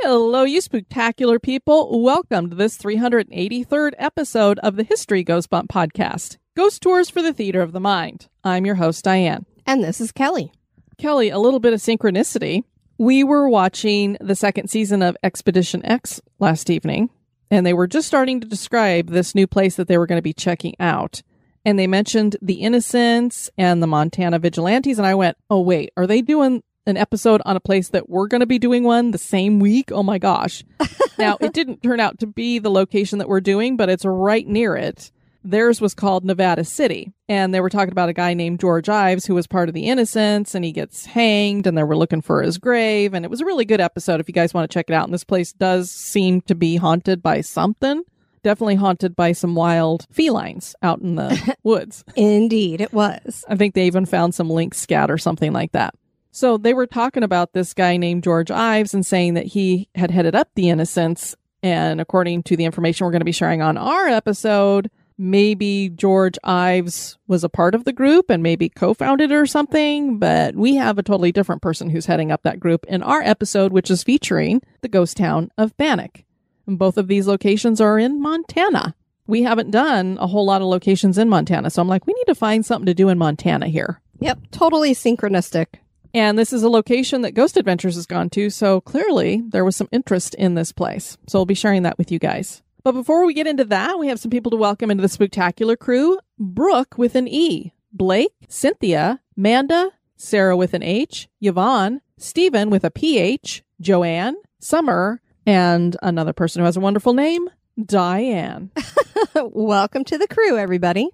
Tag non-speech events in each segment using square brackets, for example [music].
Hello, you spectacular people. Welcome to this 383rd episode of the History Goes Bump podcast Ghost Tours for the Theater of the Mind. I'm your host, Diane. And this is Kelly. Kelly, a little bit of synchronicity. We were watching the second season of Expedition X last evening, and they were just starting to describe this new place that they were going to be checking out. And they mentioned the Innocents and the Montana Vigilantes. And I went, oh, wait, are they doing an episode on a place that we're going to be doing one the same week? Oh my gosh. [laughs] now, it didn't turn out to be the location that we're doing, but it's right near it. Theirs was called Nevada City. And they were talking about a guy named George Ives who was part of the Innocents and he gets hanged and they were looking for his grave. And it was a really good episode if you guys want to check it out. And this place does seem to be haunted by something. Definitely haunted by some wild felines out in the [laughs] woods. Indeed, it was. I think they even found some lynx scat or something like that. So they were talking about this guy named George Ives and saying that he had headed up the Innocents. And according to the information we're going to be sharing on our episode, maybe George Ives was a part of the group and maybe co-founded it or something, but we have a totally different person who's heading up that group in our episode, which is featuring the ghost town of Bannack. And both of these locations are in Montana. We haven't done a whole lot of locations in Montana, so I'm like, we need to find something to do in Montana here. Yep, totally synchronistic. And this is a location that Ghost Adventures has gone to, so clearly there was some interest in this place. So I'll be sharing that with you guys. But before we get into that, we have some people to welcome into the spectacular crew Brooke with an E, Blake, Cynthia, Manda, Sarah with an H, Yvonne, Stephen with a PH, Joanne, Summer, and another person who has a wonderful name, Diane. [laughs] Welcome to the crew, everybody.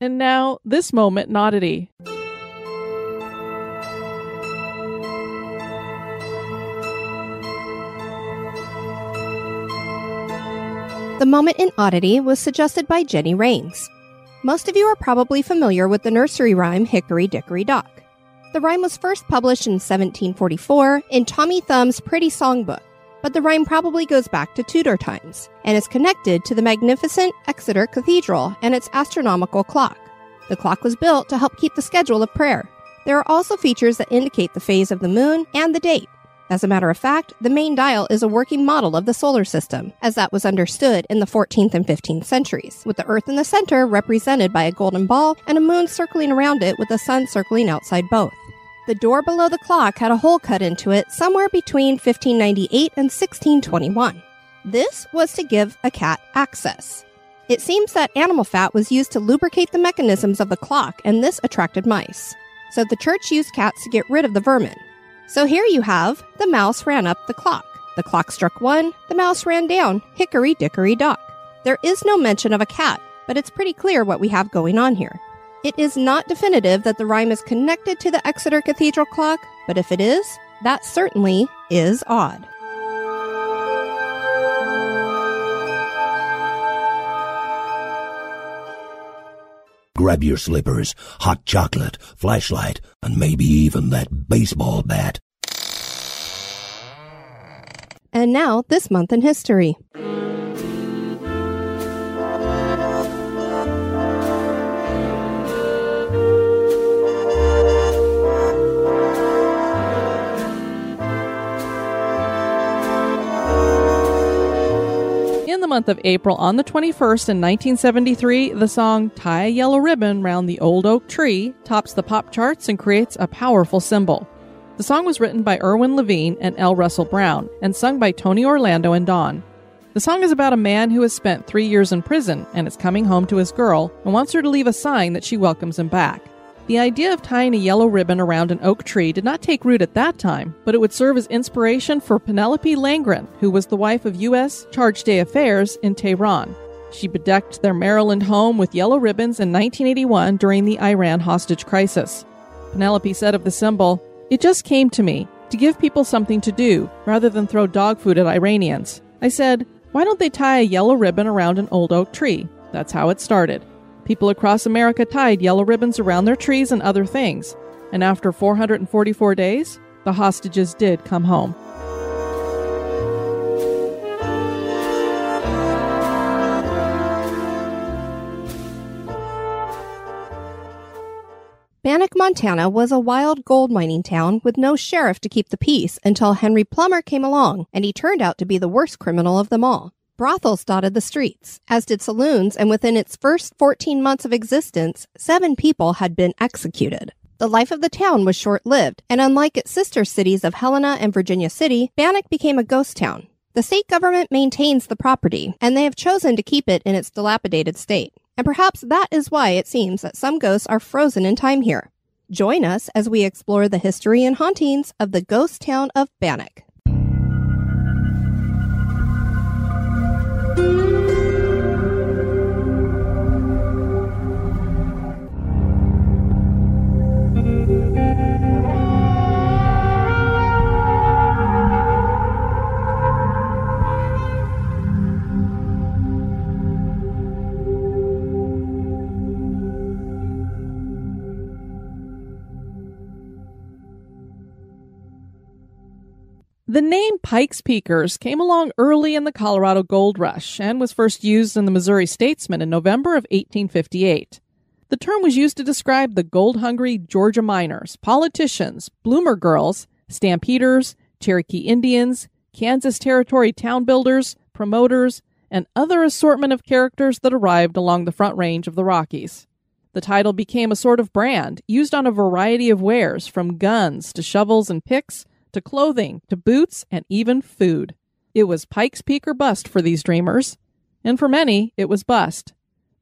And now, this moment, Noddity. The moment in oddity was suggested by Jenny Rains. Most of you are probably familiar with the nursery rhyme Hickory Dickory Dock. The rhyme was first published in 1744 in Tommy Thumb's Pretty Songbook, but the rhyme probably goes back to Tudor times and is connected to the magnificent Exeter Cathedral and its astronomical clock. The clock was built to help keep the schedule of prayer. There are also features that indicate the phase of the moon and the date. As a matter of fact, the main dial is a working model of the solar system, as that was understood in the 14th and 15th centuries, with the Earth in the center represented by a golden ball and a moon circling around it with the sun circling outside both. The door below the clock had a hole cut into it somewhere between 1598 and 1621. This was to give a cat access. It seems that animal fat was used to lubricate the mechanisms of the clock, and this attracted mice. So the church used cats to get rid of the vermin. So here you have the mouse ran up the clock. The clock struck one, the mouse ran down, hickory dickory dock. There is no mention of a cat, but it's pretty clear what we have going on here. It is not definitive that the rhyme is connected to the Exeter Cathedral clock, but if it is, that certainly is odd. Grab your slippers, hot chocolate, flashlight, and maybe even that baseball bat. And now, this month in history. Month of April, on the 21st in 1973, the song Tie a Yellow Ribbon Round the Old Oak Tree tops the pop charts and creates a powerful symbol. The song was written by Irwin Levine and L. Russell Brown and sung by Tony Orlando and Dawn. The song is about a man who has spent three years in prison and is coming home to his girl and wants her to leave a sign that she welcomes him back. The idea of tying a yellow ribbon around an oak tree did not take root at that time, but it would serve as inspiration for Penelope Laingen, who was the wife of U.S. Charge d'Affaires in Tehran. She bedecked their Maryland home with yellow ribbons in 1981 during the Iran hostage crisis. Penelope said of the symbol, It just came to me to give people something to do rather than throw dog food at Iranians. I said, why don't they tie a yellow ribbon around an old oak tree? That's how it started. People across America tied yellow ribbons around their trees and other things. And after 444 days, the hostages did come home. Bannack, Montana was a wild gold mining town with no sheriff to keep the peace until Henry Plummer came along, and he turned out to be the worst criminal of them all. Brothels dotted the streets, as did saloons, and within its first 14 months of existence, seven people had been executed. The life of the town was short lived, and unlike its sister cities of Helena and Virginia City, Bannack became a ghost town. The state government maintains the property, and they have chosen to keep it in its dilapidated state. And perhaps that is why it seems that some ghosts are frozen in time here. Join us as we explore the history and hauntings of the ghost town of Bannack. The name Pikes Peakers came along early in the Colorado Gold Rush and was first used in the Missouri Statesman in November of 1858. The term was used to describe the gold hungry Georgia miners, politicians, bloomer girls, stampeders, Cherokee Indians, Kansas Territory town builders, promoters, and other assortment of characters that arrived along the front range of the Rockies. The title became a sort of brand used on a variety of wares, from guns to shovels and picks to clothing to boots and even food. It was Pike's Peak or bust for these dreamers, and for many, it was bust.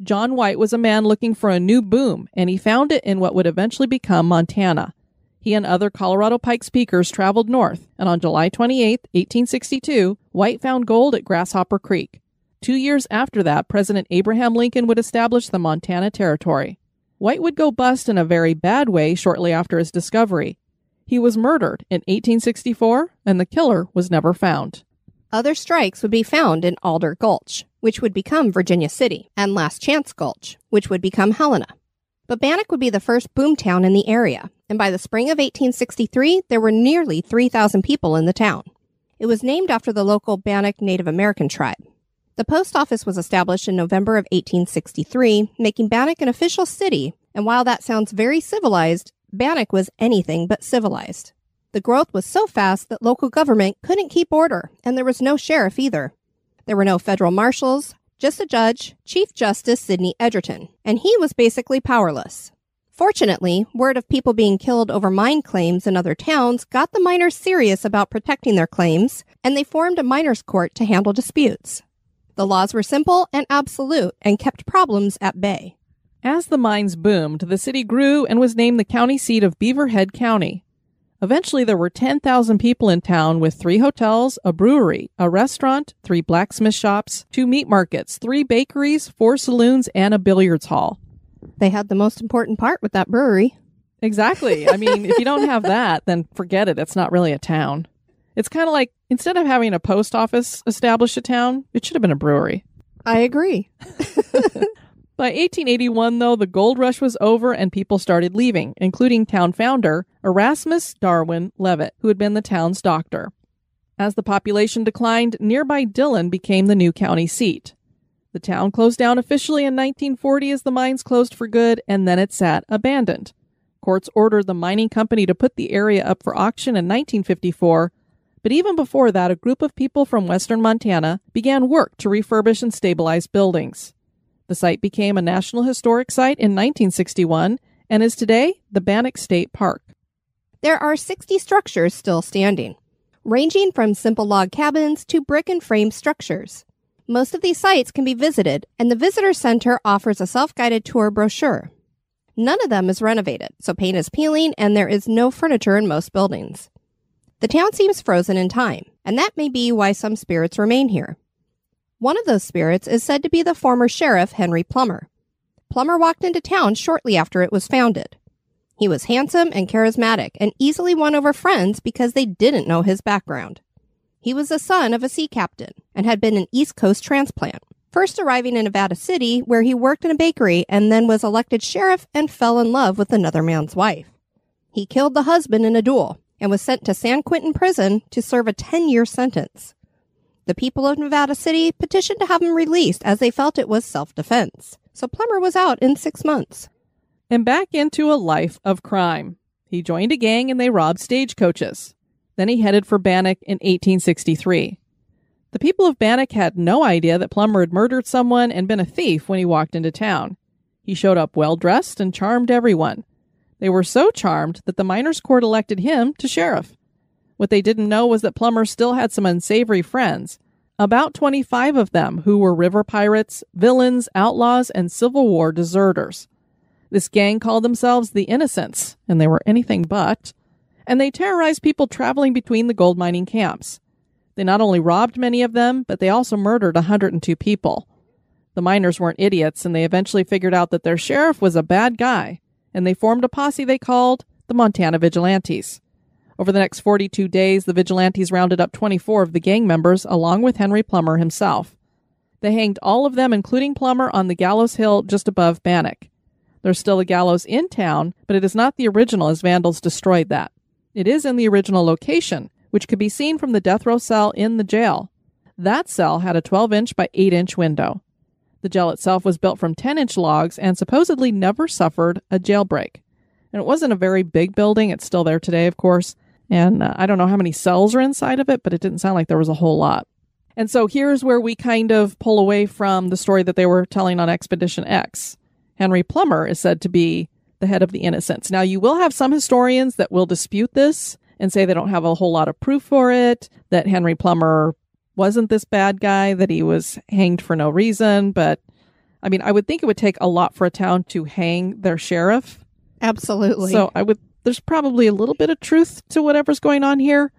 John White was a man looking for a new boom, and he found it in what would eventually become Montana. He and other Colorado Pikes Peakers traveled north, and on July 28, 1862, White found gold at Grasshopper Creek. Two years after that, President Abraham Lincoln would establish the Montana Territory. White would go bust in a very bad way shortly after his discovery. He was murdered in 1864, and the killer was never found. Other strikes would be found in Alder Gulch, which would become Virginia City, and Last Chance Gulch, which would become Helena. But Bannack would be the first boomtown in the area, and by the spring of 1863, there were nearly 3,000 people in the town. It was named after the local Bannack Native American tribe. The post office was established in November of 1863, making Bannack an official city, and while that sounds very civilized, Bannack was anything but civilized. The growth was so fast that local government couldn't keep order, and there was no sheriff either. There were no federal marshals, just a judge, Chief Justice Sidney Edgerton, and he was basically powerless. Fortunately, word of people being killed over mine claims in other towns got the miners serious about protecting their claims, and they formed a miners' court to handle disputes. The laws were simple and absolute and kept problems at bay. As the mines boomed, the city grew and was named the county seat of Beaverhead County. Eventually, there were 10,000 people in town with three hotels, a brewery, a restaurant, three blacksmith shops, two meat markets, three bakeries, four saloons, and a billiards hall. They had the most important part with that brewery. Exactly. I [laughs] mean, if you don't have that, then forget it. It's not really a town. It's kind of like instead of having a post office establish a town, it should have been a brewery. I agree. [laughs] [laughs] By 1881, though, the gold rush was over and people started leaving, including town founder Erasmus Darwin Leavitt, who had been the town's doctor. As the population declined, nearby Dillon became the new county seat. The town closed down officially in 1940 as the mines closed for good, and then it sat abandoned. Courts ordered the mining company to put the area up for auction in 1954, But even before that, a group of people from western Montana began work to refurbish and stabilize buildings. The site became a National Historic Site in 1961 and is today the Bannack State Park. There are 60 structures still standing, ranging from simple log cabins to brick and frame structures. Most of these sites can be visited, and the Visitor Center offers a self guided tour brochure. None of them is renovated, so paint is peeling and there is no furniture in most buildings. The town seems frozen in time, and that may be why some spirits remain here. One of those spirits is said to be the former sheriff, Henry Plummer. Plummer walked into town shortly after it was founded. He was handsome and charismatic and easily won over friends because they didn't know his background. He was the son of a sea captain and had been an East Coast transplant, first arriving in Nevada City, where he worked in a bakery and then was elected sheriff and fell in love with another man's wife. He killed the husband in a duel and was sent to San Quentin prison to serve a 10 year sentence. The people of Nevada City petitioned to have him released as they felt it was self defense. So Plummer was out in six months. And back into a life of crime. He joined a gang and they robbed stagecoaches. Then he headed for Bannack in 1863. The people of Bannack had no idea that Plummer had murdered someone and been a thief when he walked into town. He showed up well dressed and charmed everyone. They were so charmed that the miners' court elected him to sheriff. What they didn't know was that Plummer still had some unsavory friends, about 25 of them who were river pirates, villains, outlaws, and Civil War deserters. This gang called themselves the Innocents, and they were anything but, and they terrorized people traveling between the gold mining camps. They not only robbed many of them, but they also murdered 102 people. The miners weren't idiots, and they eventually figured out that their sheriff was a bad guy, and they formed a posse they called the Montana Vigilantes. Over the next 42 days, the Vigilantes rounded up 24 of the gang members, along with Henry Plummer himself. They hanged all of them, including Plummer, on the gallows hill just above Bannack. There's still a gallows in town, but it is not the original as vandals destroyed that. It is in the original location, which could be seen from the death row cell in the jail. That cell had a 12 inch by 8 inch window. The jail itself was built from 10 inch logs and supposedly never suffered a jailbreak. And it wasn't a very big building. It's still there today, of course. And uh, I don't know how many cells are inside of it, but it didn't sound like there was a whole lot. And so here's where we kind of pull away from the story that they were telling on Expedition X. Henry Plummer is said to be the head of the Innocents. Now, you will have some historians that will dispute this and say they don't have a whole lot of proof for it, that Henry Plummer wasn't this bad guy, that he was hanged for no reason. But I mean, I would think it would take a lot for a town to hang their sheriff. Absolutely. So I would there's probably a little bit of truth to whatever's going on here.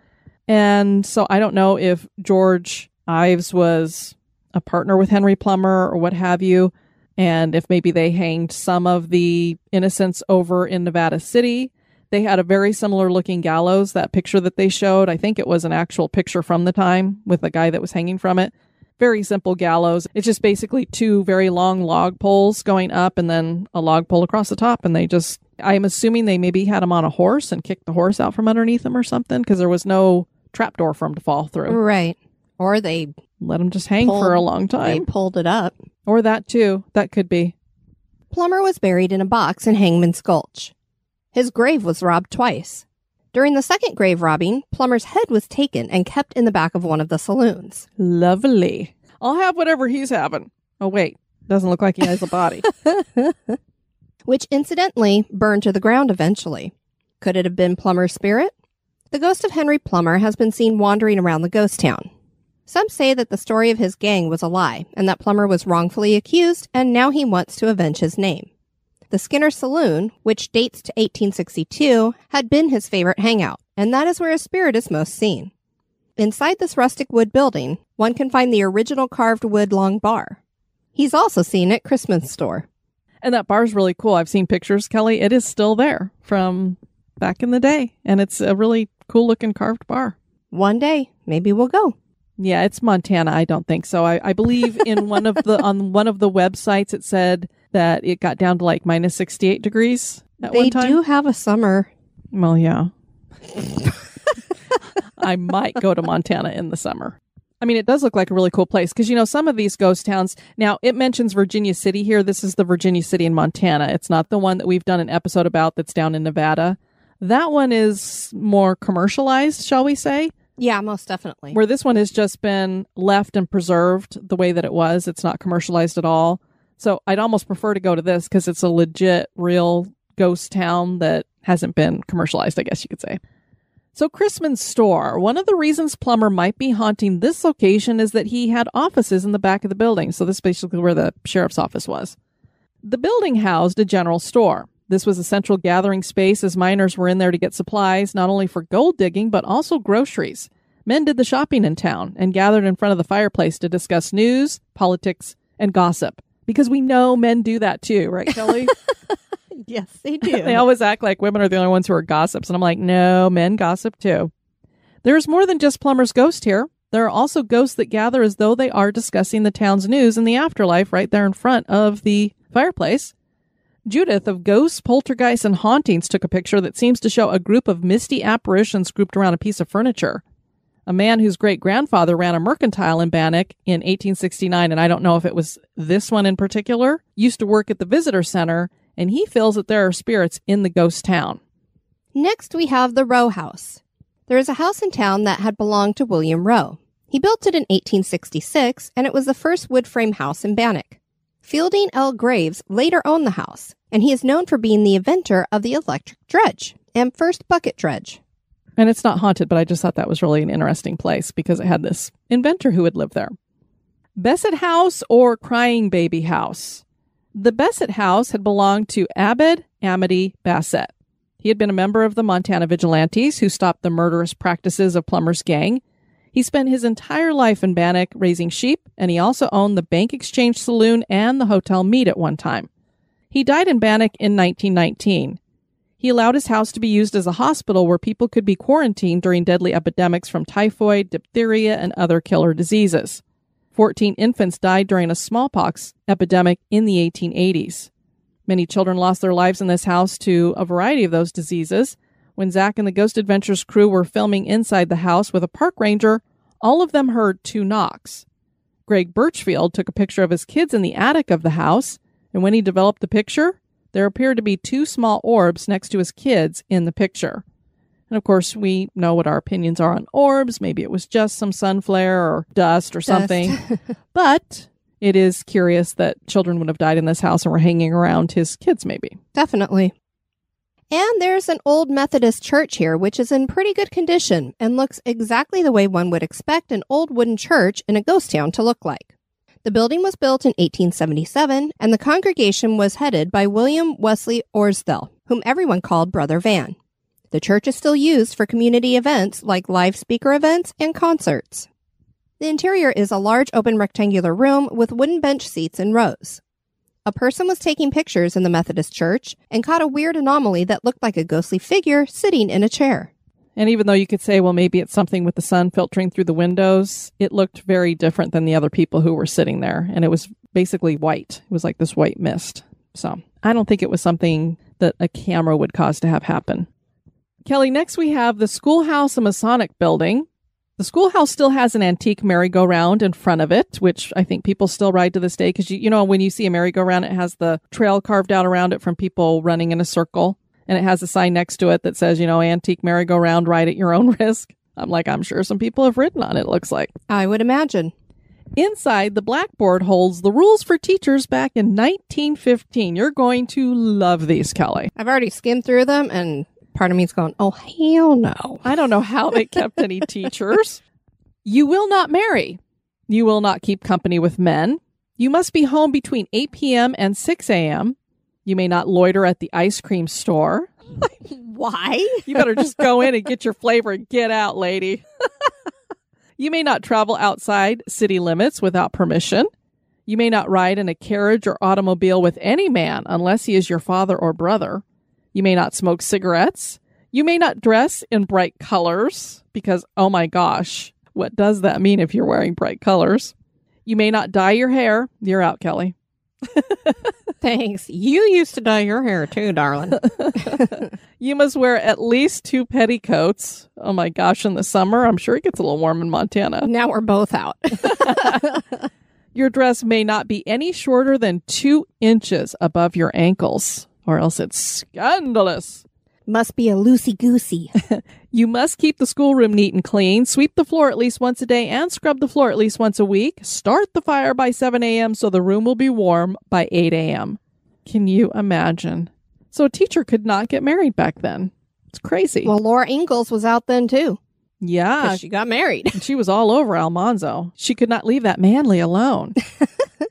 And so I don't know if George Ives was a partner with Henry Plummer or what have you, and if maybe they hanged some of the innocents over in Nevada City. They had a very similar looking gallows. That picture that they showed, I think it was an actual picture from the time with the guy that was hanging from it. Very simple gallows. It's just basically two very long log poles going up and then a log pole across the top, and they just I'm assuming they maybe had him on a horse and kicked the horse out from underneath him or something because there was no trapdoor for him to fall through. Right. Or they let him just hang pulled, for a long time. They pulled it up. Or that too. That could be. Plummer was buried in a box in Hangman's Gulch. His grave was robbed twice. During the second grave robbing, Plummer's head was taken and kept in the back of one of the saloons. Lovely. I'll have whatever he's having. Oh, wait. Doesn't look like he has a body. [laughs] which incidentally burned to the ground eventually. Could it have been Plummer's spirit? The ghost of Henry Plummer has been seen wandering around the ghost town. Some say that the story of his gang was a lie and that Plummer was wrongfully accused and now he wants to avenge his name. The Skinner Saloon, which dates to 1862, had been his favorite hangout, and that is where his spirit is most seen. Inside this rustic wood building, one can find the original carved wood long bar. He's also seen at Chrisman's store. And that bar's really cool. I've seen pictures, Kelly. It is still there from back in the day. And it's a really cool looking carved bar. One day, maybe we'll go. Yeah, it's Montana. I don't think so. I, I believe in [laughs] one of the on one of the websites it said that it got down to like minus sixty eight degrees at they one time. They do have a summer. Well, yeah. [laughs] [laughs] I might go to Montana in the summer. I mean, it does look like a really cool place because, you know, some of these ghost towns, now it mentions Virginia City here. This is the Virginia City in Montana. It's not the one that we've done an episode about that's down in Nevada. That one is more commercialized, shall we say? Yeah, most definitely. Where this one has just been left and preserved the way that it was. It's not commercialized at all. So I'd almost prefer to go to this because it's a legit, real ghost town that hasn't been commercialized, I guess you could say. So, Chrisman's store. One of the reasons Plummer might be haunting this location is that he had offices in the back of the building. So, this is basically where the sheriff's office was. The building housed a general store. This was a central gathering space as miners were in there to get supplies, not only for gold digging, but also groceries. Men did the shopping in town and gathered in front of the fireplace to discuss news, politics, and gossip. Because we know men do that too, right, Kelly? [laughs] [laughs] yes, they do. they always act like women are the only ones who are gossips. And I'm like, no, men gossip too. There's more than just Plummer's ghost here. There are also ghosts that gather as though they are discussing the town's news in the afterlife right there in front of the fireplace. Judith of Ghosts, Poltergeists, and Hauntings took a picture that seems to show a group of misty apparitions grouped around a piece of furniture. A man whose great grandfather ran a mercantile in Bannack in 1869, and I don't know if it was this one in particular, used to work at the visitor center, and he feels that there are spirits in the ghost town. Next, we have the Rowe House. There is a house in town that had belonged to William Rowe. He built it in 1866, and it was the first wood frame house in Bannack. Fielding L. Graves later owned the house, and he is known for being the inventor of the electric dredge and first bucket dredge. And it's not haunted, but I just thought that was really an interesting place because it had this inventor who had lived there. Bessette House or Crying Baby House. The Bessette House had belonged to Abed Amity Bassett. He had been a member of the Montana Vigilantes who stopped the murderous practices of Plummer's gang he spent his entire life in Bannack raising sheep, and he also owned the Bank Exchange Saloon and the Hotel Mead at one time. He died in Bannack in 1919. He allowed his house to be used as a hospital where people could be quarantined during deadly epidemics from typhoid, diphtheria, and other killer diseases. 14 infants died during a smallpox epidemic in the 1880s. Many children lost their lives in this house to a variety of those diseases, when Zach and the Ghost Adventures crew were filming inside the house with a park ranger, all of them heard two knocks. Greg Birchfield took a picture of his kids in the attic of the house, and when he developed the picture, there appeared to be two small orbs next to his kids in the picture. And of course, we know what our opinions are on orbs. Maybe it was just some sun flare or dust or something. [laughs] but it is curious that children would have died in this house and were hanging around his kids, maybe. Definitely. And there's an old Methodist church here, which is in pretty good condition and looks exactly the way one would expect an old wooden church in a ghost town to look like. The building was built in 1877, and the congregation was headed by William Wesley Orsdell, whom everyone called Brother Van. The church is still used for community events like live speaker events and concerts. The interior is a large open rectangular room with wooden bench seats in rows. A person was taking pictures in the Methodist church and caught a weird anomaly that looked like a ghostly figure sitting in a chair. And even though you could say, well, maybe it's something with the sun filtering through the windows, it looked very different than the other people who were sitting there. And it was basically white. It was like this white mist. So I don't think it was something that a camera would cause to have happen. Kelly, next we have the Schoolhouse, a Masonic building. The schoolhouse still has an antique merry-go-round in front of it, which I think people still ride to this day because you, you know when you see a merry-go-round, it has the trail carved out around it from people running in a circle, and it has a sign next to it that says, you know, antique merry-go-round, ride at your own [laughs] risk. I'm like, I'm sure some people have ridden on it. Looks like I would imagine. Inside, the blackboard holds the rules for teachers back in 1915. You're going to love these, Kelly. I've already skimmed through them and part of me is going, oh, hell no. I don't know how they kept any [laughs] teachers. You will not marry. You will not keep company with men. You must be home between 8 p.m. and 6 a.m. You may not loiter at the ice cream store. [laughs] Why? You better just go in and get your flavor and get out, lady. [laughs] you may not travel outside city limits without permission. You may not ride in a carriage or automobile with any man unless he is your father or brother. You may not smoke cigarettes. You may not dress in bright colors because, oh my gosh, what does that mean if you're wearing bright colors? You may not dye your hair. You're out, Kelly. [laughs] Thanks. You used to dye your hair too, darling. [laughs] you must wear at least two petticoats. Oh my gosh, in the summer, I'm sure it gets a little warm in Montana. Now we're both out. [laughs] your dress may not be any shorter than two inches above your ankles or else it's scandalous. Must be a loosey goosey. [laughs] You must keep the schoolroom neat and clean, sweep the floor at least once a day, and scrub the floor at least once a week. Start the fire by 7 a.m. so the room will be warm by 8 a.m. Can you imagine? So a teacher could not get married back then. It's crazy. Well, Laura Ingalls was out then too. Yeah. she got married. [laughs] she was all over Almanzo. She could not leave that Manly alone. [laughs]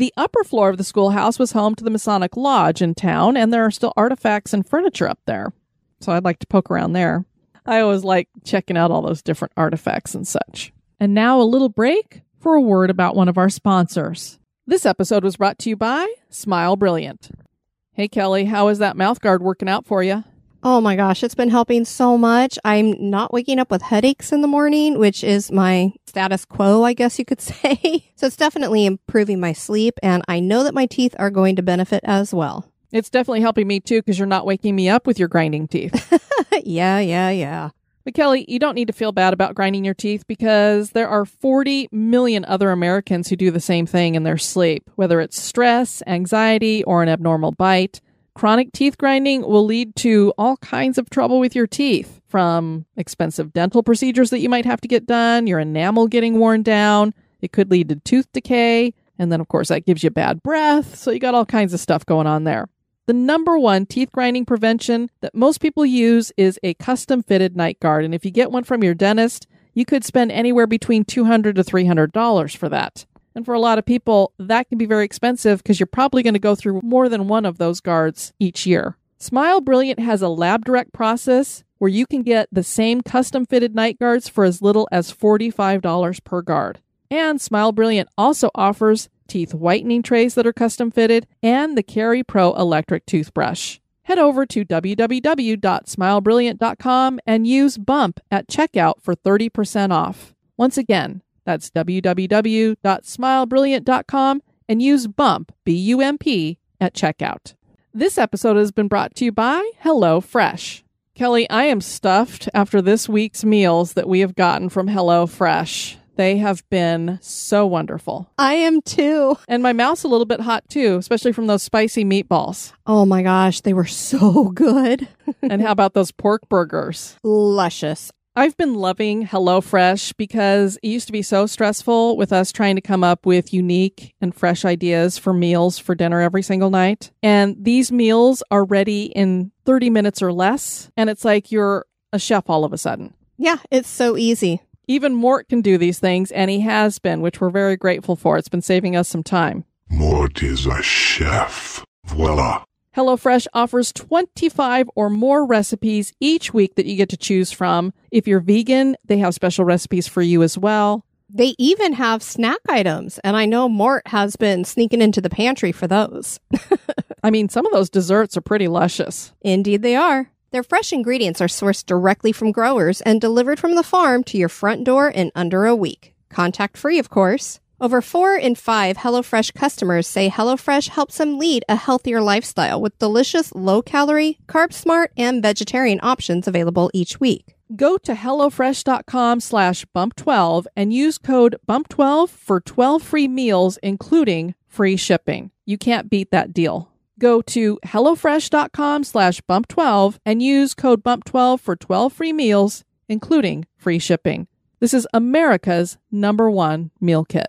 the upper floor of the schoolhouse was home to the Masonic Lodge in town, and there are still artifacts and furniture up there. So I'd like to poke around there. I always like checking out all those different artifacts and such. And now a little break for a word about one of our sponsors. This episode was brought to you by Smile Brilliant. Hey Kelly, how is that mouth guard working out for you? Oh my gosh, it's been helping so much. I'm not waking up with headaches in the morning, which is my status quo, I guess you could [laughs] say. so it's definitely improving my sleep, and I know that my teeth are going to benefit as well. It's definitely helping me too because you're not waking me up with your grinding teeth. [laughs] yeah, yeah, yeah. But Kelly, you don't need to feel bad about grinding your teeth because there are 40 million other Americans who do the same thing in their sleep, whether it's stress, anxiety, or an abnormal bite. Chronic teeth grinding will lead to all kinds of trouble with your teeth, from expensive dental procedures that you might have to get done, your enamel getting worn down. It could lead to tooth decay. And then, of course, that gives you bad breath. So you got all kinds of stuff going on there. The number one teeth grinding prevention that most people use is a custom fitted night guard. And if you get one from your dentist, you could spend anywhere between 200 to $300 for that. And for a lot of people, that can be very expensive because you're probably going to go through more than one of those guards each year. Smile Brilliant has a lab direct process where you can get the same custom fitted night guards for as little as $45 per guard. And Smile Brilliant also offers teeth whitening trays that are custom fitted and the cariPRO electric toothbrush. Head over to www.smilebrilliant.com and use BUMP at checkout for 30% off. Once again, that's www.smilebrilliant.com and use BUMP, B U M P, at checkout. This episode has been brought to you by Hello Fresh. Kelly, I am stuffed after this week's meals that we have gotten from Hello Fresh. They have been so wonderful. I am too. And my mouth's a little bit hot too, especially from those spicy meatballs. Oh my gosh, they were so [laughs] good. and how about those pork burgers? Luscious. I've been loving HelloFresh because it used to be so stressful with us trying to come up with unique and fresh ideas for meals for dinner every single night. And these meals are ready in 30 minutes or less. And it's like you're a chef all of a sudden. Yeah, it's so easy. Even Mort can do these things, and he has been, which we're very grateful for. It's been saving us some time. Mort is a chef. Voila. HelloFresh offers 25 or more recipes each week that you get to choose from. If you're vegan, they have special recipes for you as well. They even have snack items, and I know Mort has been sneaking into the pantry for those. [laughs] I mean, some of those desserts are pretty luscious. Indeed, they are. Their fresh ingredients are sourced directly from growers and delivered from the farm to your front door in under a week. Contact free, of course. Over four in five HelloFresh customers say HelloFresh helps them lead a healthier lifestyle with delicious, low calorie, carb smart, and vegetarian options available each week. Go to HelloFresh.com slash bump12 and use code bump12 for 12 free meals, including free shipping. You can't beat that deal. Go to HelloFresh.com slash bump12 and use code bump12 for 12 free meals, including free shipping. This is America's number one meal kit.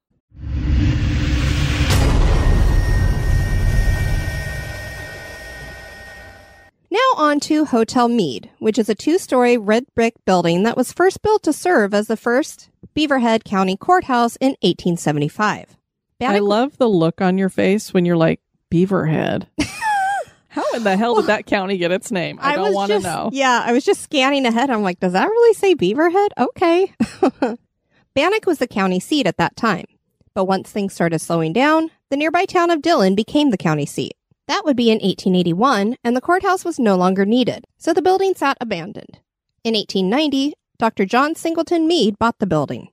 On to Hotel Mead, which is a two-story red brick building that was first built to serve as the first Beaverhead County Courthouse in 1875. I love the look on your face when you're like, Beaverhead. [laughs] How in the hell did that county get its name? I, don't want to know. Yeah, I was just scanning ahead. I'm like, does that really say Beaverhead? Okay. [laughs] Bannack was the county seat at that time. But once things started slowing down, the nearby town of Dillon became the county seat. That would be in 1881, and the courthouse was no longer needed, so the building sat abandoned. In 1890, Dr. John Singleton Mead bought the building.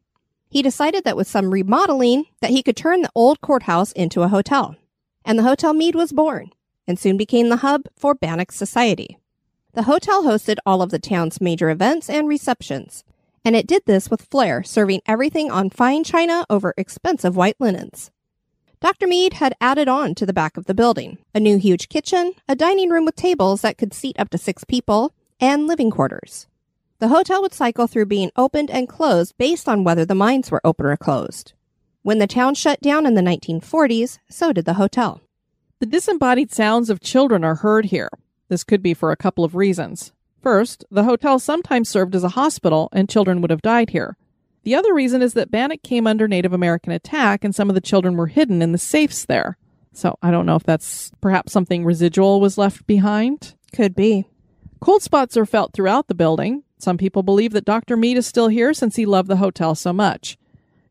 He decided that with some remodeling that he could turn the old courthouse into a hotel. and the Hotel Mead was born and soon became the hub for Bannack Society. The hotel hosted all of the town's major events and receptions, and it did this with flair, serving everything on fine china over expensive white linens. Dr. Mead had added on to the back of the building a new huge kitchen, a dining room with tables that could seat up to six people, and living quarters. The hotel would cycle through being opened and closed based on whether the mines were open or closed. When the town shut down in the 1940s, so did the hotel. The disembodied sounds of children are heard here. This could be for a couple of reasons. First, the hotel sometimes served as a hospital and children would have died here. The other reason is that Bannack came under Native American attack and some of the children were hidden in the safes there. So I don't know if that's perhaps something residual was left behind. Could be. Cold spots are felt throughout the building. Some people believe that Dr. Mead is still here since he loved the hotel so much.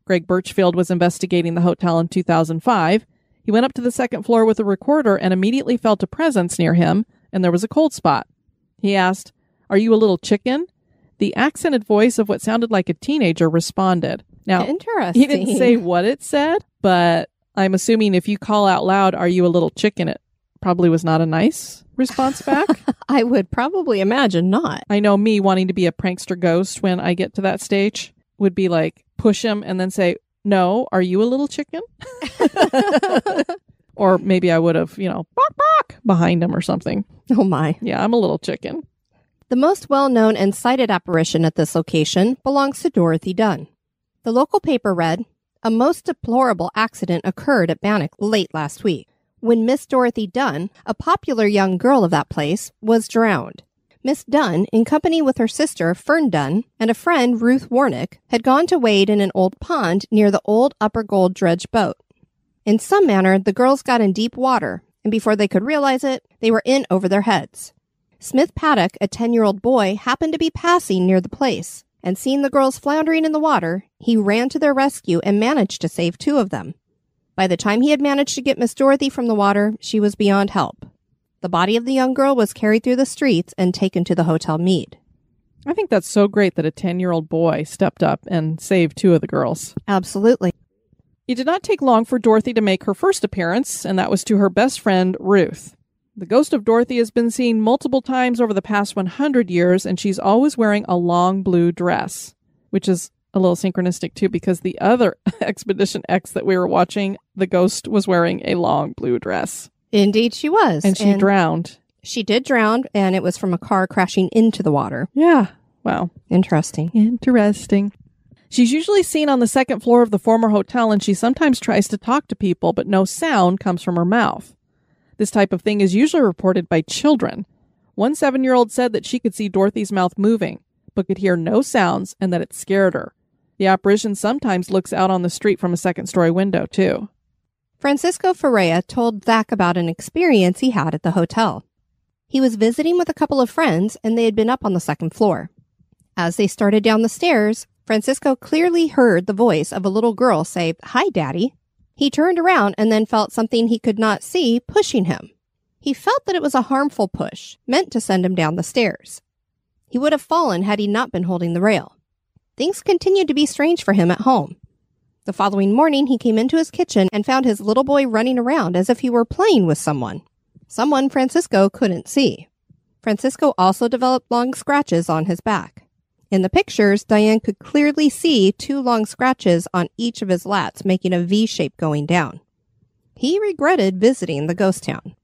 Greg Birchfield was investigating the hotel in 2005. He went up to the second floor with a recorder and immediately felt a presence near him, and there was a cold spot. He asked, Are you a little chicken? The accented voice of what sounded like a teenager responded. Now, Interesting. he didn't say what it said, but I'm assuming if you call out loud, Are you a little chicken? it probably was not a nice response back. [laughs] I would probably imagine not. I know me wanting to be a prankster ghost when I get to that stage would be like push him and then say, No, are you a little chicken? [laughs] or maybe I would have, you know, bark, bark behind him or something. Oh my. Yeah, I'm a little chicken. The most well known and cited apparition at this location belongs to Dorothy Dunn. The local paper read, A most deplorable accident occurred at Bannack late last week when Miss Dorothy Dunn, a popular young girl of that place, was drowned. Miss Dunn, in company with her sister Fern Dunn and a friend Ruth Warnick, had gone to wade in an old pond near the old Upper Gold dredge boat. In some manner, the girls got in deep water, and before they could realize it, they were in over their heads. Smith Paddock, a 10 year old boy, happened to be passing near the place, and seeing the girls floundering in the water, he ran to their rescue and managed to save two of them. By the time he had managed to get Miss Dorothy from the water, she was beyond help. The body of the young girl was carried through the streets and taken to the Hotel Mead. I think that's so great that a 10 year old boy stepped up and saved two of the girls. Absolutely. It did not take long for Dorothy to make her first appearance, and that was to her best friend, Ruth. The ghost of Dorothy has been seen multiple times over the past 100 years, and she's always wearing a long blue dress, which is a little synchronistic too, because the other [laughs] Expedition X that we were watching, the ghost was wearing a long blue dress. Indeed, she was. And she drowned. She did drown, and it was from a car crashing into the water. Yeah. Wow. Interesting. Interesting. She's usually seen on the second floor of the former hotel, and she sometimes tries to talk to people, but no sound comes from her mouth. This type of thing is usually reported by children. One seven year old said that she could see Dorothy's mouth moving, but could hear no sounds and that it scared her. The apparition sometimes looks out on the street from a second story window, too. Francisco Ferreira told Zach about an experience he had at the hotel. He was visiting with a couple of friends and they had been up on the second floor. As they started down the stairs, Francisco clearly heard the voice of a little girl say, Hi, Daddy. He turned around and then felt something he could not see pushing him. He felt that it was a harmful push, meant to send him down the stairs. He would have fallen had he not been holding the rail. Things continued to be strange for him at home. The following morning, he came into his kitchen and found his little boy running around as if he were playing with someone. Someone Francisco couldn't see. Francisco also developed long scratches on his back. In the pictures, Diane could clearly see two long scratches on each of his lats, making a V shape going down. He regretted visiting the ghost town.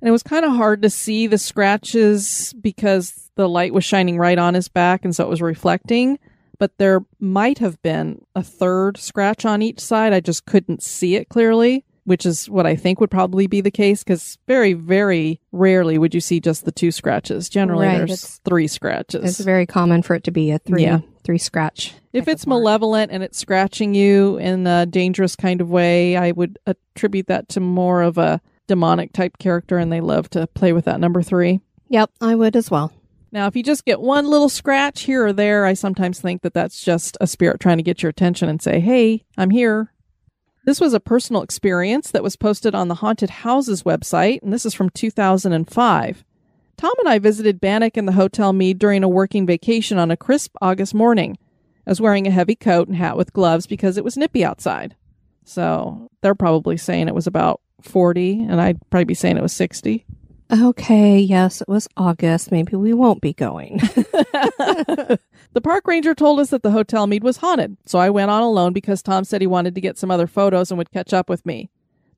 And it was kind of hard to see the scratches because the light was shining right on his back, and so it was reflecting. But there might have been a third scratch on each side. I just couldn't see it clearly, which is what I think would probably be the case because very, very rarely would you see just the two scratches. Generally, Right, there's three scratches. It's very common for it to be a three Yeah. three scratch. If it's malevolent and it's scratching you in a dangerous kind of way, I would attribute that to more of a demonic type character, and they love to play with that number three. Yep, I would as well. Now, if you just get one little scratch here or there, I sometimes think that that's just a spirit trying to get your attention and say, hey, I'm here. This was a personal experience that was posted on the Haunted Houses website, and this is from 2005. Tom and I visited Bannack and the Hotel Mead during a working vacation on a crisp August morning. I was wearing a heavy coat and hat with gloves because it was nippy outside. So they're probably saying it was about 40, and I'd probably be saying it was 60. Okay, yes, it was August. Maybe we won't be going. [laughs] The park ranger told us that the hotel Meade was haunted, so I went on alone because Tom said he wanted to get some other photos and would catch up with me.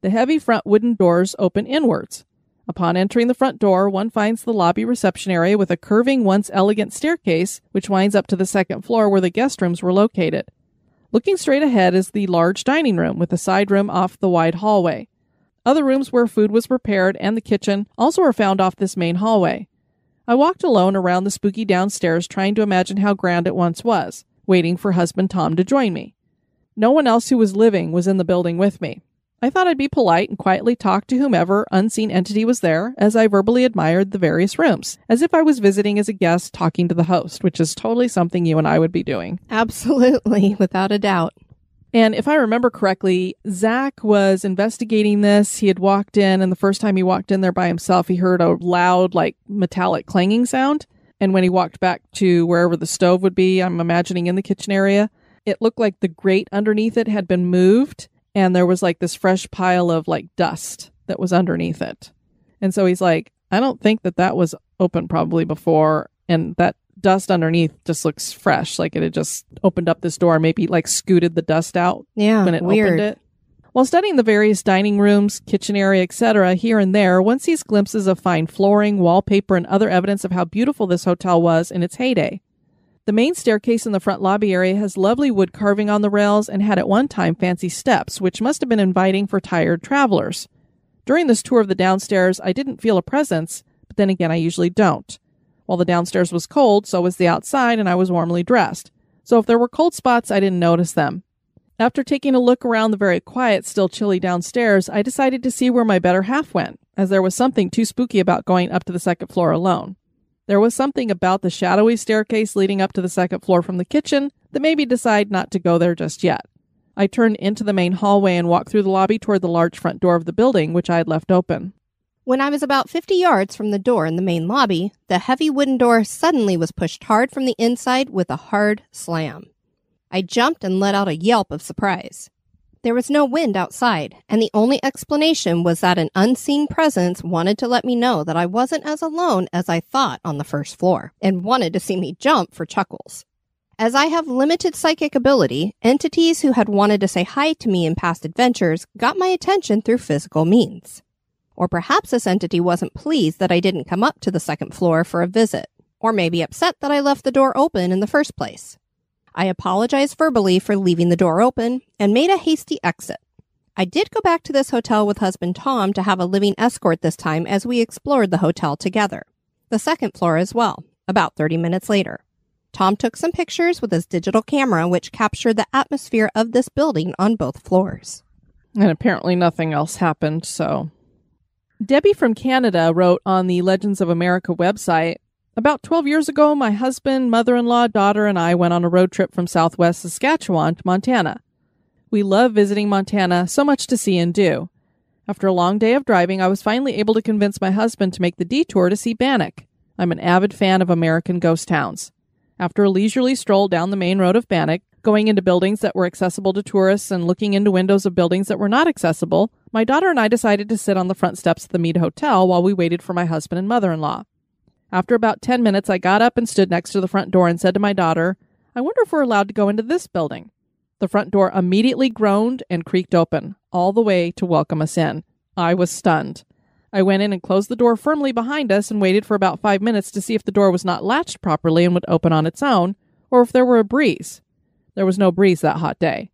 The heavy front wooden doors open inwards. Upon entering the front door, one finds the lobby reception area with a curving, once elegant staircase, which winds up to the second floor where the guest rooms were located. Looking straight ahead is the large dining room with a side room off the wide hallway. Other rooms where food was prepared and the kitchen also are found off this main hallway. I walked alone around the spooky downstairs trying to imagine how grand it once was, waiting for husband Tom to join me. No one else who was living was in the building with me. I thought I'd be polite and quietly talk to whomever unseen entity was there as I verbally admired the various rooms, as if I was visiting as a guest talking to the host, which is totally something you and I would be doing. Absolutely, [laughs] without a doubt. And if I remember correctly, Zach was investigating this. He had walked in, and the first time he walked in there by himself, he heard a loud, like metallic clanging sound. And when he walked back to wherever the stove would be, I'm imagining in the kitchen area, it looked like the grate underneath it had been moved, and there was like this fresh pile of like dust that was underneath it. And so he's like, I don't think that that was open probably before. And that dust underneath just looks fresh, like it had just opened up this door, maybe like scooted the dust out Yeah, when it weird. opened it. While studying the various dining rooms, kitchen area, etc., here and there, one sees glimpses of fine flooring, wallpaper, and other evidence of how beautiful this hotel was in its heyday. The main staircase in the front lobby area has lovely wood carving on the rails and had at one time fancy steps, which must have been inviting for tired travelers. During this tour of the downstairs, I didn't feel a presence, but then again, I usually don't. While the downstairs was cold, so was the outside, and I was warmly dressed. So if there were cold spots, I didn't notice them. After taking a look around the very quiet, still chilly downstairs, I decided to see where my better half went, as there was something too spooky about going up to the second floor alone. There was something about the shadowy staircase leading up to the second floor from the kitchen that made me decide not to go there just yet. I turned into the main hallway and walked through the lobby toward the large front door of the building, which I had left open. When I was about 50 yards from the door in the main lobby, the heavy wooden door suddenly was pushed hard from the inside with a hard slam. I jumped and let out a yelp of surprise. There was no wind outside, and the only explanation was that an unseen presence wanted to let me know that I wasn't as alone as I thought on the first floor, and wanted to see me jump for chuckles. As I have limited psychic ability, entities who had wanted to say hi to me in past adventures got my attention through physical means. Or perhaps this entity wasn't pleased that I didn't come up to the second floor for a visit, or maybe upset that I left the door open in the first place. I apologized verbally for leaving the door open and made a hasty exit. I did go back to this hotel with husband Tom to have a living escort this time as we explored the hotel together. The second floor as well, about 30 minutes later. Tom took some pictures with his digital camera, which captured the atmosphere of this building on both floors. And apparently nothing else happened, so. Debbie from Canada wrote on the Legends of America website About 12 years ago, my husband, mother in law, daughter, and I went on a road trip from southwest Saskatchewan to Montana. We love visiting Montana, so much to see and do. After a long day of driving, I was finally able to convince my husband to make the detour to see Bannack. I'm an avid fan of American ghost towns. After a leisurely stroll down the main road of Bannack, going into buildings that were accessible to tourists and looking into windows of buildings that were not accessible, my daughter and I decided to sit on the front steps of the Meade Hotel while we waited for my husband and mother in law. After about 10 minutes, I got up and stood next to the front door and said to my daughter, I wonder if we're allowed to go into this building. The front door immediately groaned and creaked open, all the way to welcome us in. I was stunned. I went in and closed the door firmly behind us and waited for about five minutes to see if the door was not latched properly and would open on its own, or if there were a breeze. There was no breeze that hot day.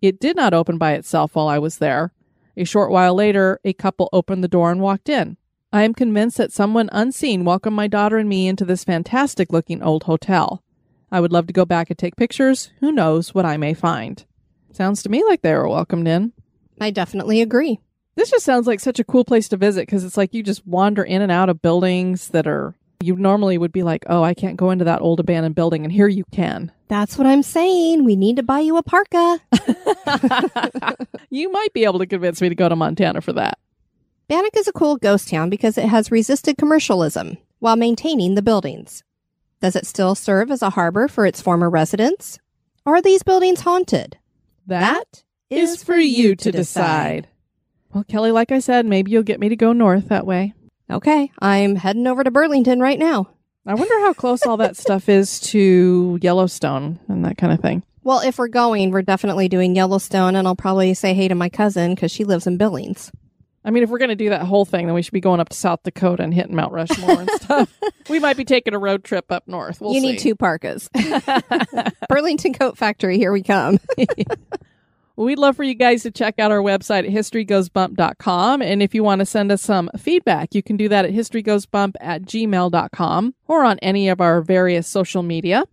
It did not open by itself while I was there. A short while later, a couple opened the door and walked in. I am convinced that someone unseen welcomed my daughter and me into this fantastic looking old hotel. I would love to go back and take pictures. Who knows what I may find? Sounds to me like they were welcomed in. I definitely agree. This just sounds like such a cool place to visit because it's like you just wander in and out of buildings that are, you normally would be like, oh, I can't go into that old abandoned building, and here you can. That's what I'm saying. We need to buy you a parka. [laughs] you might be able to convince me to go to Montana for that. Bannack is a cool ghost town because it has resisted commercialism while maintaining the buildings. Does it still serve as a harbor for its former residents? Are these buildings haunted? That is for you to decide. Well, Kelly, like I said, maybe you'll get me to go north that way. Okay, I'm heading over to Burlington right now. I wonder how close all that stuff is to Yellowstone and that kind of thing. Well, if we're going, we're definitely doing Yellowstone, and I'll probably say hey to my cousin because she lives in Billings. I mean, if we're going to do that whole thing, then we should be going up to South Dakota and hitting Mount Rushmore and stuff. [laughs] we might be taking a road trip up north. We'll you see. need two parkas. [laughs] [laughs] Burlington Coat Factory, here we come. We'd love for you guys to check out our website at historygoesbump.com. And if you want to send us some feedback, you can do that at historygoesbump at gmail.com or on any of our various social media.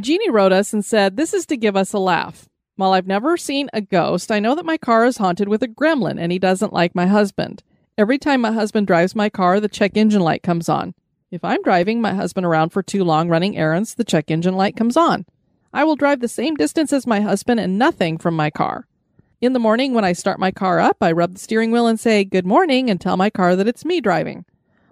Jeannie wrote us and said, This is to give us a laugh. While I've never seen a ghost, I know that my car is haunted with a gremlin and he doesn't like my husband. Every time my husband drives my car, the check engine light comes on. If I'm driving my husband around for too long running errands, the check engine light comes on. I will drive the same distance as my husband and nothing from my car. In the morning, when I start my car up, I rub the steering wheel and say, Good morning, and tell my car that it's me driving.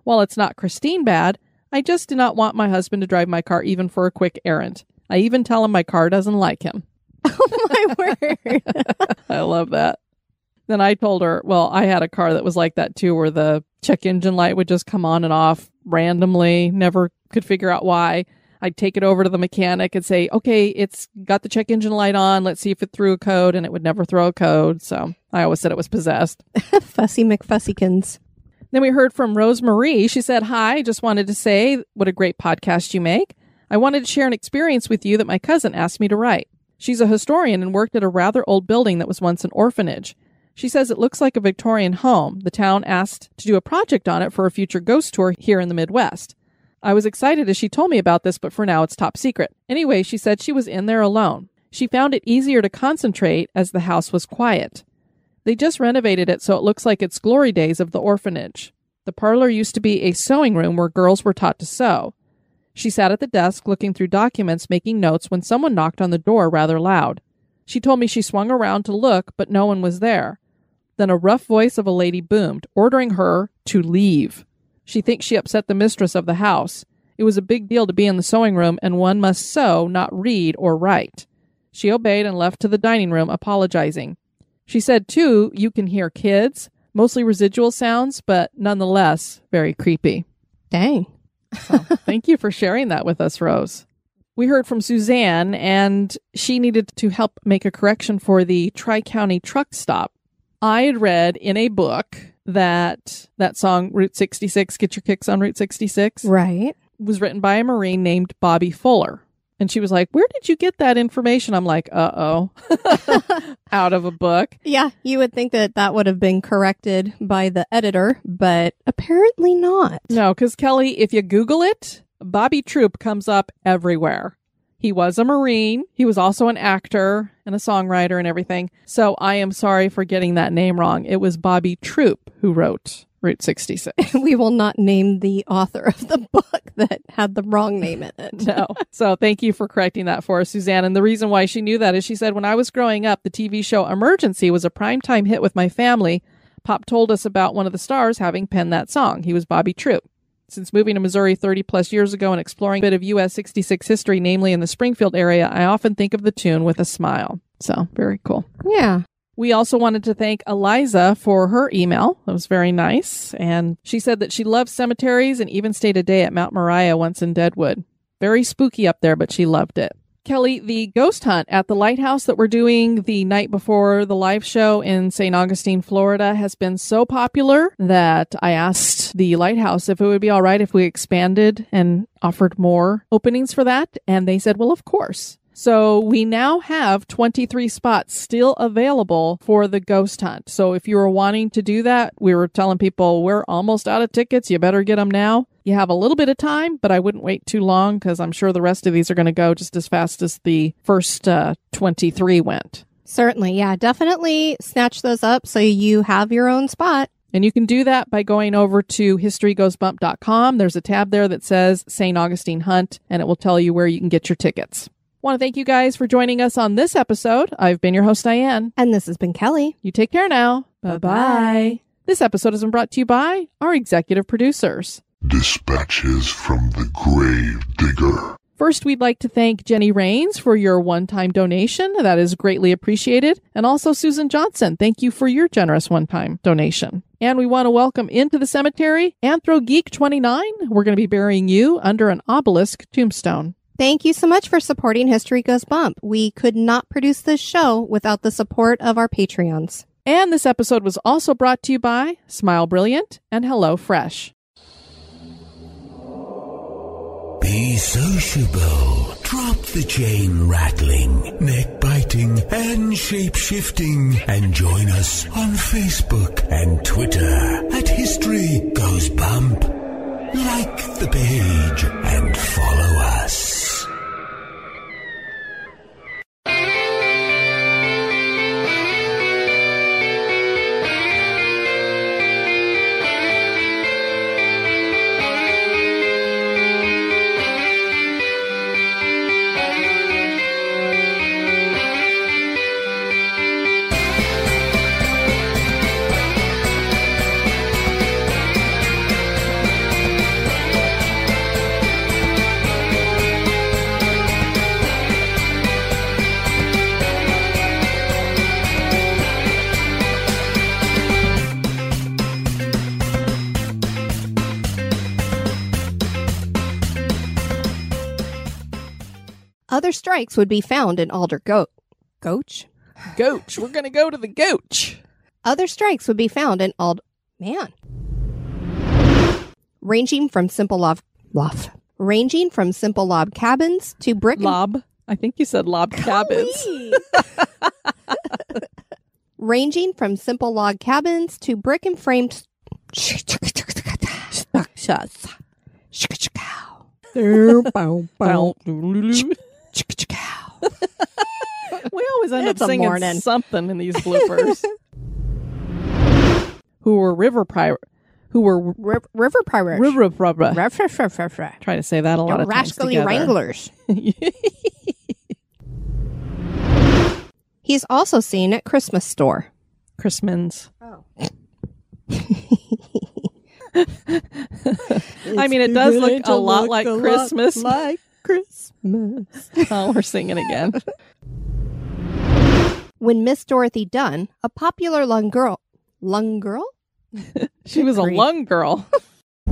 While it's not Christine bad, I just do not want my husband to drive my car even for a quick errand. I even tell him my car doesn't like him. [laughs] oh my [laughs] word. I love that. Then I told her, well, I had a car that was like that too, where the check engine light would just come on and off randomly, never could figure out why. I'd take it over to the mechanic and say, okay, it's got the check engine light on. Let's see if it threw a code. And it would never throw a code. So I always said it was possessed. [laughs] Fussy McFussykins. Then we heard from Rose Marie. She said, Hi, just wanted to say what a great podcast you make. I wanted to share an experience with you that my cousin asked me to write. She's a historian and worked at a rather old building that was once an orphanage. She says it looks like a Victorian home. The town asked to do a project on it for a future ghost tour here in the Midwest. I was excited as she told me about this, but for now it's top secret. Anyway, she said she was in there alone. She found it easier to concentrate as the house was quiet. They just renovated it so it looks like it's glory days of the orphanage. The parlor used to be a sewing room where girls were taught to sew. She sat at the desk looking through documents, making notes when someone knocked on the door rather loud. She told me she swung around to look, but no one was there. Then a rough voice of a lady boomed, ordering her to leave. She thinks she upset the mistress of the house. It was a big deal to be in the sewing room, and one must sew, not read or write. She obeyed and left to the dining room, apologizing. She said, too, you can hear kids, mostly residual sounds, but nonetheless very creepy. Dang. So [laughs] thank you for sharing that with us, Rose. We heard from Suzanne, and she needed to help make a correction for the Tri County truck stop. I had read in a book that that song Route 66, Get Your Kicks on Route 66, Right. was written by a Marine named Bobby Fuller. And she was like, Where did you get that information? I'm like, Uh oh. [laughs] Out of a book. Yeah, you would think that that would have been corrected by the editor, but apparently not. No, because Kelly, if you Google it, Bobby Troup comes up everywhere. He was a Marine. He was also an actor and a songwriter and everything. So I am sorry for getting that name wrong. It was Bobby Troup who wrote Route 66. [laughs] We will not name the author of the book that had the wrong name in it. [laughs] no. So thank you for correcting that for us, Suzanne. And the reason why she knew that is she said, when I was growing up, the TV show Emergency was a primetime hit with my family. Pop told us about one of the stars having penned that song. He was Bobby Troup. Since moving to Missouri 30 plus years ago and exploring a bit of US 66 history, namely in the Springfield area, I often think of the tune with a smile. So very cool. Yeah. We also wanted to thank Eliza for her email. It was very nice. And she said that she loves cemeteries and even stayed a day at Mount Moriah once in Deadwood. Very spooky up there, but she loved it. Kelly, the ghost hunt at the lighthouse that we're doing the night before the live show in St. Augustine, Florida has been so popular that I asked the lighthouse if it would be all right if we expanded and offered more openings for that. And they said, well, of course. So we now have 23 spots still available for the ghost hunt. So if you were wanting to do that, we were telling people we're almost out of tickets. You better get them now. You have a little bit of time, but I wouldn't wait too long because I'm sure the rest of these are going to go just as fast as the first uh, 23 went. Certainly. Yeah. Definitely snatch those up so you have your own spot. And you can do that by going over to historygoesbump.com. There's a tab there that says St. Augustine Hunt, and it will tell you where you can get your tickets. Want to thank you guys for joining us on this episode. I've been your host, Diane. And this has been Kelly. You take care now. Bye bye. This episode has been brought to you by our executive producers Dispatches from the Grave Digger. First, we'd like to thank Jenny Rains for your one time donation. That is greatly appreciated. And also Susan Johnson, thank you for your generous one time donation. And we want to welcome into the cemetery Anthro Geek 29. We're going to be burying you under an obelisk tombstone. Thank you so much for supporting History Goes Bump. We could not produce this show without the support of our Patreons. And this episode was also brought to you by Smile Brilliant and Hello Fresh. Be sociable. Drop the chain rattling, neck biting, and shape shifting. And join us on Facebook and Twitter at History Goes Bump. Like the page and follow us. Strikes would be found in Alder Goat. Goach? Goach. We're going to go to the Goach. Other strikes would be found in Ald. Man. Ranging from simple log. Lof. Ranging from simple log cabins to brick. and- Lob. I think you said lob cabins. Ranging from simple log cabins to brick and framed. Bow. Always end It's up singing morning. something in these [laughs] bloopers. who were river pirate? Who were River, river pirates. river rubber? River, river, river. Try to say that a lot Your of times rascally together. wranglers. [laughs] He's also seen at Christmas store. Christmas. Oh. [laughs] I mean, it does look a lot like Christmas. like Christmas. oh, we're singing again. When Miss Dorothy Dunn, a popular lung girl, lung girl? [laughs] She was a lung girl. [laughs]